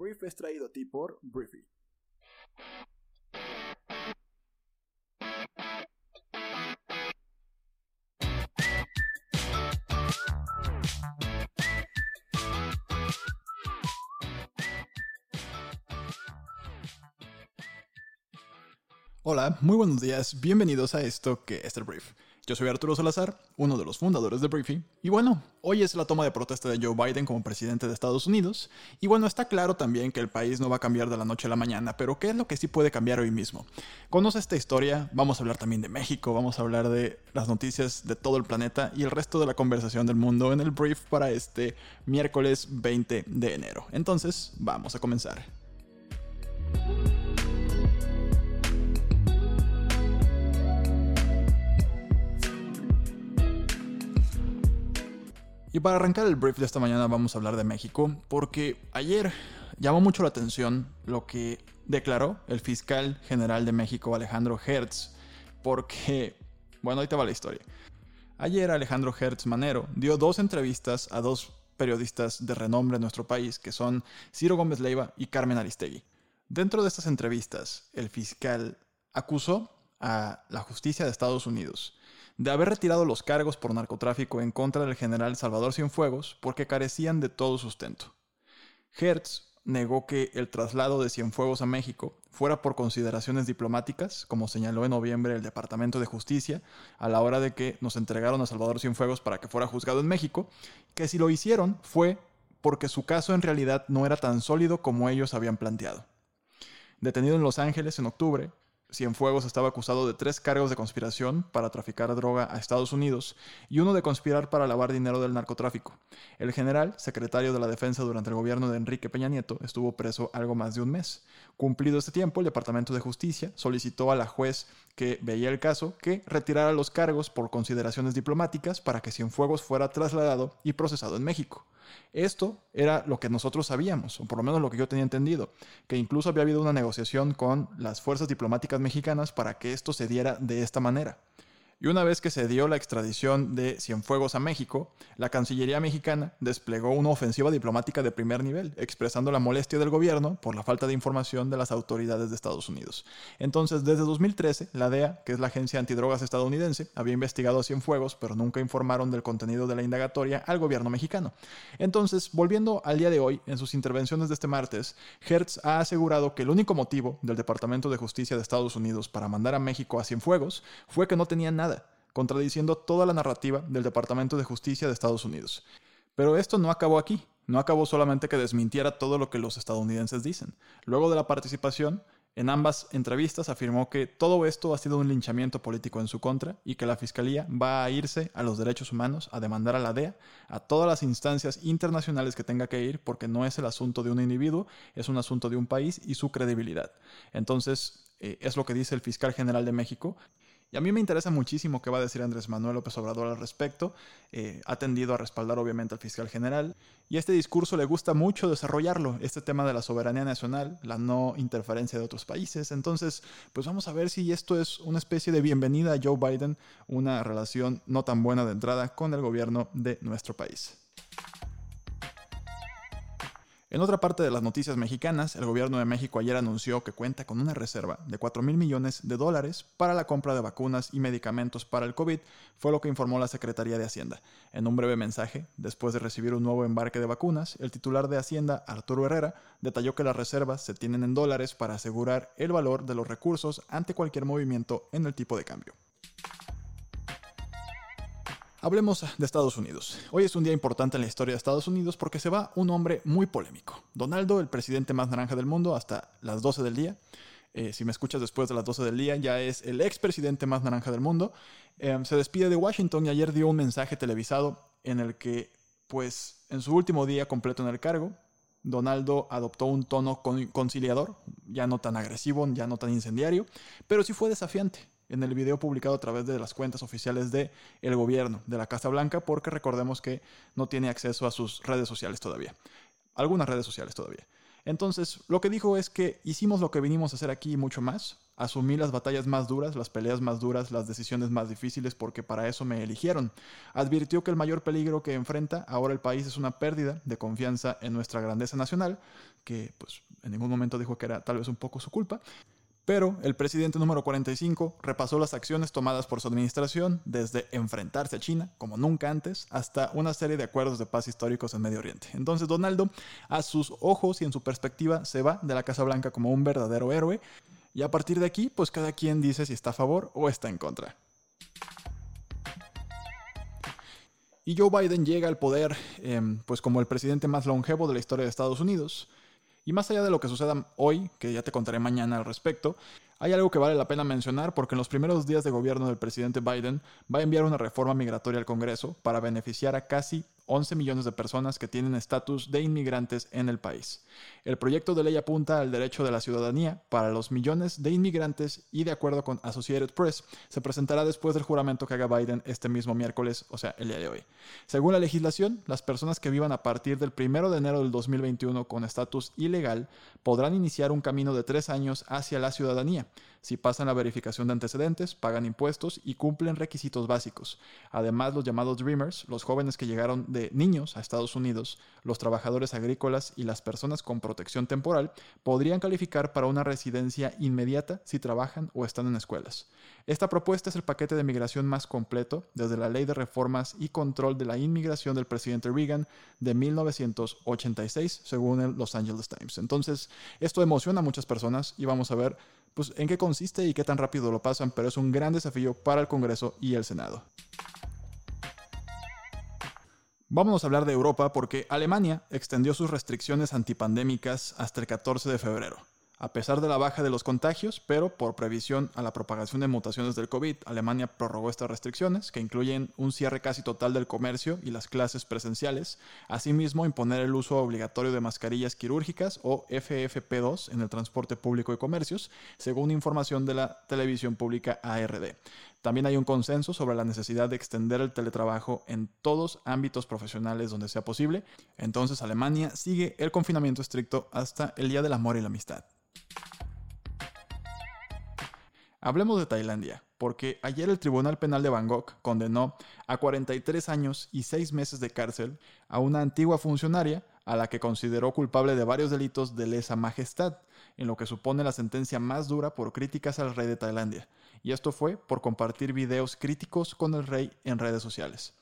brief es traído a ti por Briefy. Hola, muy buenos días, bienvenidos a esto que es el Brief. Yo soy Arturo Salazar, uno de los fundadores de Briefy, y bueno, hoy es la toma de protesta de Joe Biden como presidente de Estados Unidos, y bueno, está claro también que el país no va a cambiar de la noche a la mañana, pero ¿qué es lo que sí puede cambiar hoy mismo? Conoce esta historia, vamos a hablar también de México, vamos a hablar de las noticias de todo el planeta y el resto de la conversación del mundo en el brief para este miércoles 20 de enero. Entonces, vamos a comenzar. Y para arrancar el brief de esta mañana vamos a hablar de México, porque ayer llamó mucho la atención lo que declaró el fiscal general de México, Alejandro Hertz, porque, bueno, ahí te va la historia. Ayer Alejandro Hertz Manero dio dos entrevistas a dos periodistas de renombre en nuestro país, que son Ciro Gómez Leiva y Carmen Aristegui. Dentro de estas entrevistas, el fiscal acusó a la justicia de Estados Unidos de haber retirado los cargos por narcotráfico en contra del general Salvador Cienfuegos porque carecían de todo sustento. Hertz negó que el traslado de Cienfuegos a México fuera por consideraciones diplomáticas, como señaló en noviembre el Departamento de Justicia, a la hora de que nos entregaron a Salvador Cienfuegos para que fuera juzgado en México, que si lo hicieron fue porque su caso en realidad no era tan sólido como ellos habían planteado. Detenido en Los Ángeles en octubre, Cienfuegos estaba acusado de tres cargos de conspiración para traficar droga a Estados Unidos y uno de conspirar para lavar dinero del narcotráfico. El general, secretario de la Defensa durante el gobierno de Enrique Peña Nieto, estuvo preso algo más de un mes. Cumplido este tiempo, el Departamento de Justicia solicitó a la juez que veía el caso que retirara los cargos por consideraciones diplomáticas para que Cienfuegos fuera trasladado y procesado en México. Esto era lo que nosotros sabíamos, o por lo menos lo que yo tenía entendido, que incluso había habido una negociación con las fuerzas diplomáticas mexicanas para que esto se diera de esta manera. Y una vez que se dio la extradición de Cienfuegos a México, la Cancillería mexicana desplegó una ofensiva diplomática de primer nivel, expresando la molestia del gobierno por la falta de información de las autoridades de Estados Unidos. Entonces, desde 2013, la DEA, que es la agencia antidrogas estadounidense, había investigado a Cienfuegos, pero nunca informaron del contenido de la indagatoria al gobierno mexicano. Entonces, volviendo al día de hoy, en sus intervenciones de este martes, Hertz ha asegurado que el único motivo del Departamento de Justicia de Estados Unidos para mandar a México a Cienfuegos fue que no tenía nada contradiciendo toda la narrativa del Departamento de Justicia de Estados Unidos. Pero esto no acabó aquí, no acabó solamente que desmintiera todo lo que los estadounidenses dicen. Luego de la participación, en ambas entrevistas afirmó que todo esto ha sido un linchamiento político en su contra y que la Fiscalía va a irse a los derechos humanos a demandar a la DEA, a todas las instancias internacionales que tenga que ir, porque no es el asunto de un individuo, es un asunto de un país y su credibilidad. Entonces, eh, es lo que dice el fiscal general de México. Y a mí me interesa muchísimo qué va a decir Andrés Manuel López Obrador al respecto. Eh, ha tendido a respaldar obviamente al fiscal general. Y este discurso le gusta mucho desarrollarlo, este tema de la soberanía nacional, la no interferencia de otros países. Entonces, pues vamos a ver si esto es una especie de bienvenida a Joe Biden, una relación no tan buena de entrada con el gobierno de nuestro país. En otra parte de las noticias mexicanas, el gobierno de México ayer anunció que cuenta con una reserva de 4 mil millones de dólares para la compra de vacunas y medicamentos para el COVID, fue lo que informó la Secretaría de Hacienda. En un breve mensaje, después de recibir un nuevo embarque de vacunas, el titular de Hacienda, Arturo Herrera, detalló que las reservas se tienen en dólares para asegurar el valor de los recursos ante cualquier movimiento en el tipo de cambio. Hablemos de Estados Unidos. Hoy es un día importante en la historia de Estados Unidos porque se va un hombre muy polémico. Donaldo, el presidente más naranja del mundo, hasta las 12 del día. Eh, si me escuchas después de las 12 del día, ya es el expresidente más naranja del mundo. Eh, se despide de Washington y ayer dio un mensaje televisado en el que, pues, en su último día completo en el cargo, Donaldo adoptó un tono conciliador, ya no tan agresivo, ya no tan incendiario, pero sí fue desafiante en el video publicado a través de las cuentas oficiales de el gobierno de la Casa Blanca, porque recordemos que no tiene acceso a sus redes sociales todavía. Algunas redes sociales todavía. Entonces, lo que dijo es que hicimos lo que vinimos a hacer aquí y mucho más. Asumí las batallas más duras, las peleas más duras, las decisiones más difíciles porque para eso me eligieron. Advirtió que el mayor peligro que enfrenta ahora el país es una pérdida de confianza en nuestra grandeza nacional, que pues en ningún momento dijo que era tal vez un poco su culpa. Pero el presidente número 45 repasó las acciones tomadas por su administración desde enfrentarse a China, como nunca antes, hasta una serie de acuerdos de paz históricos en Medio Oriente. Entonces Donaldo, a sus ojos y en su perspectiva, se va de la Casa Blanca como un verdadero héroe. Y a partir de aquí, pues cada quien dice si está a favor o está en contra. Y Joe Biden llega al poder em, pues como el presidente más longevo de la historia de Estados Unidos. Y más allá de lo que suceda hoy, que ya te contaré mañana al respecto, hay algo que vale la pena mencionar porque en los primeros días de gobierno del presidente Biden va a enviar una reforma migratoria al Congreso para beneficiar a casi 11 millones de personas que tienen estatus de inmigrantes en el país. El proyecto de ley apunta al derecho de la ciudadanía para los millones de inmigrantes y de acuerdo con Associated Press, se presentará después del juramento que haga Biden este mismo miércoles, o sea, el día de hoy. Según la legislación, las personas que vivan a partir del 1 de enero del 2021 con estatus ilegal podrán iniciar un camino de tres años hacia la ciudadanía. Si pasan la verificación de antecedentes, pagan impuestos y cumplen requisitos básicos. Además, los llamados Dreamers, los jóvenes que llegaron de niños a Estados Unidos, los trabajadores agrícolas y las personas con protección temporal, podrían calificar para una residencia inmediata si trabajan o están en escuelas. Esta propuesta es el paquete de migración más completo desde la Ley de Reformas y Control de la Inmigración del presidente Reagan de 1986, según el Los Angeles Times. Entonces, esto emociona a muchas personas y vamos a ver pues, en qué consiste y qué tan rápido lo pasan, pero es un gran desafío para el Congreso y el Senado. Vámonos a hablar de Europa porque Alemania extendió sus restricciones antipandémicas hasta el 14 de febrero a pesar de la baja de los contagios, pero por previsión a la propagación de mutaciones del COVID, Alemania prorrogó estas restricciones, que incluyen un cierre casi total del comercio y las clases presenciales, asimismo imponer el uso obligatorio de mascarillas quirúrgicas o FFP2 en el transporte público y comercios, según información de la televisión pública ARD. También hay un consenso sobre la necesidad de extender el teletrabajo en todos ámbitos profesionales donde sea posible. Entonces Alemania sigue el confinamiento estricto hasta el Día del Amor y la Amistad. Hablemos de Tailandia, porque ayer el Tribunal Penal de Bangkok condenó a 43 años y 6 meses de cárcel a una antigua funcionaria a la que consideró culpable de varios delitos de lesa majestad, en lo que supone la sentencia más dura por críticas al rey de Tailandia. Y esto fue por compartir videos críticos con el rey en redes sociales.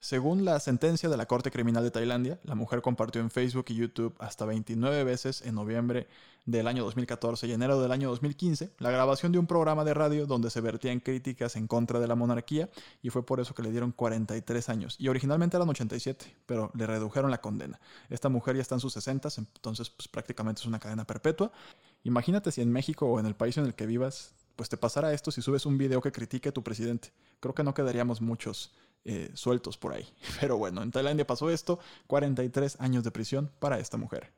Según la sentencia de la Corte Criminal de Tailandia, la mujer compartió en Facebook y YouTube hasta 29 veces en noviembre del año 2014 y enero del año 2015 la grabación de un programa de radio donde se vertían críticas en contra de la monarquía y fue por eso que le dieron 43 años. Y originalmente eran 87, pero le redujeron la condena. Esta mujer ya está en sus 60, entonces pues, prácticamente es una cadena perpetua. Imagínate si en México o en el país en el que vivas pues te pasara esto si subes un video que critique a tu presidente. Creo que no quedaríamos muchos eh, sueltos por ahí. Pero bueno, en Tailandia pasó esto, 43 años de prisión para esta mujer.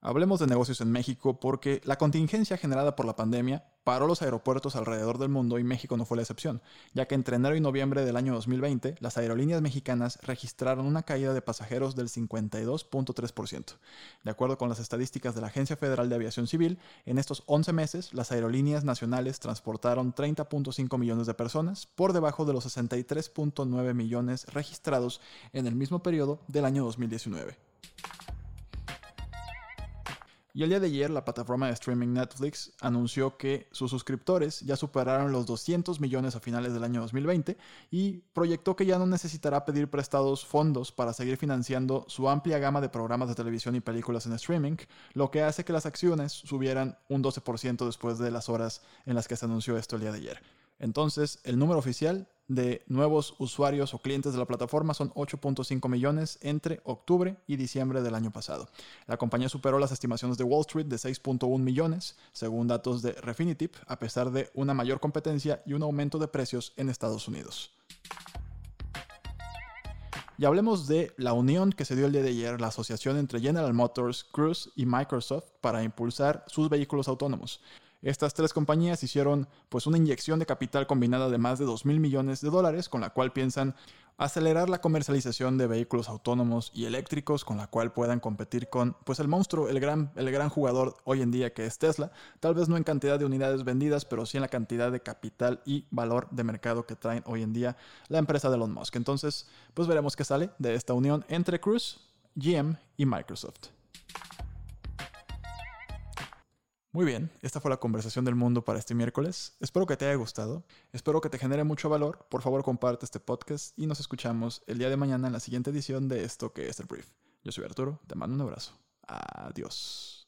Hablemos de negocios en México porque la contingencia generada por la pandemia paró los aeropuertos alrededor del mundo y México no fue la excepción, ya que entre enero y noviembre del año 2020 las aerolíneas mexicanas registraron una caída de pasajeros del 52.3%. De acuerdo con las estadísticas de la Agencia Federal de Aviación Civil, en estos 11 meses las aerolíneas nacionales transportaron 30.5 millones de personas, por debajo de los 63.9 millones registrados en el mismo periodo del año 2019. Y el día de ayer la plataforma de streaming Netflix anunció que sus suscriptores ya superaron los 200 millones a finales del año 2020 y proyectó que ya no necesitará pedir prestados fondos para seguir financiando su amplia gama de programas de televisión y películas en streaming, lo que hace que las acciones subieran un 12% después de las horas en las que se anunció esto el día de ayer. Entonces, el número oficial de nuevos usuarios o clientes de la plataforma son 8.5 millones entre octubre y diciembre del año pasado. La compañía superó las estimaciones de Wall Street de 6.1 millones, según datos de Refinitiv, a pesar de una mayor competencia y un aumento de precios en Estados Unidos. Y hablemos de la unión que se dio el día de ayer, la asociación entre General Motors, Cruise y Microsoft para impulsar sus vehículos autónomos. Estas tres compañías hicieron pues una inyección de capital combinada de más de 2 mil millones de dólares, con la cual piensan acelerar la comercialización de vehículos autónomos y eléctricos, con la cual puedan competir con pues el monstruo, el gran, el gran jugador hoy en día que es Tesla, tal vez no en cantidad de unidades vendidas, pero sí en la cantidad de capital y valor de mercado que traen hoy en día la empresa de Elon Musk. Entonces, pues veremos qué sale de esta unión entre Cruise GM y Microsoft. Muy bien, esta fue la conversación del mundo para este miércoles. Espero que te haya gustado, espero que te genere mucho valor. Por favor, comparte este podcast y nos escuchamos el día de mañana en la siguiente edición de esto que es el brief. Yo soy Arturo, te mando un abrazo. Adiós.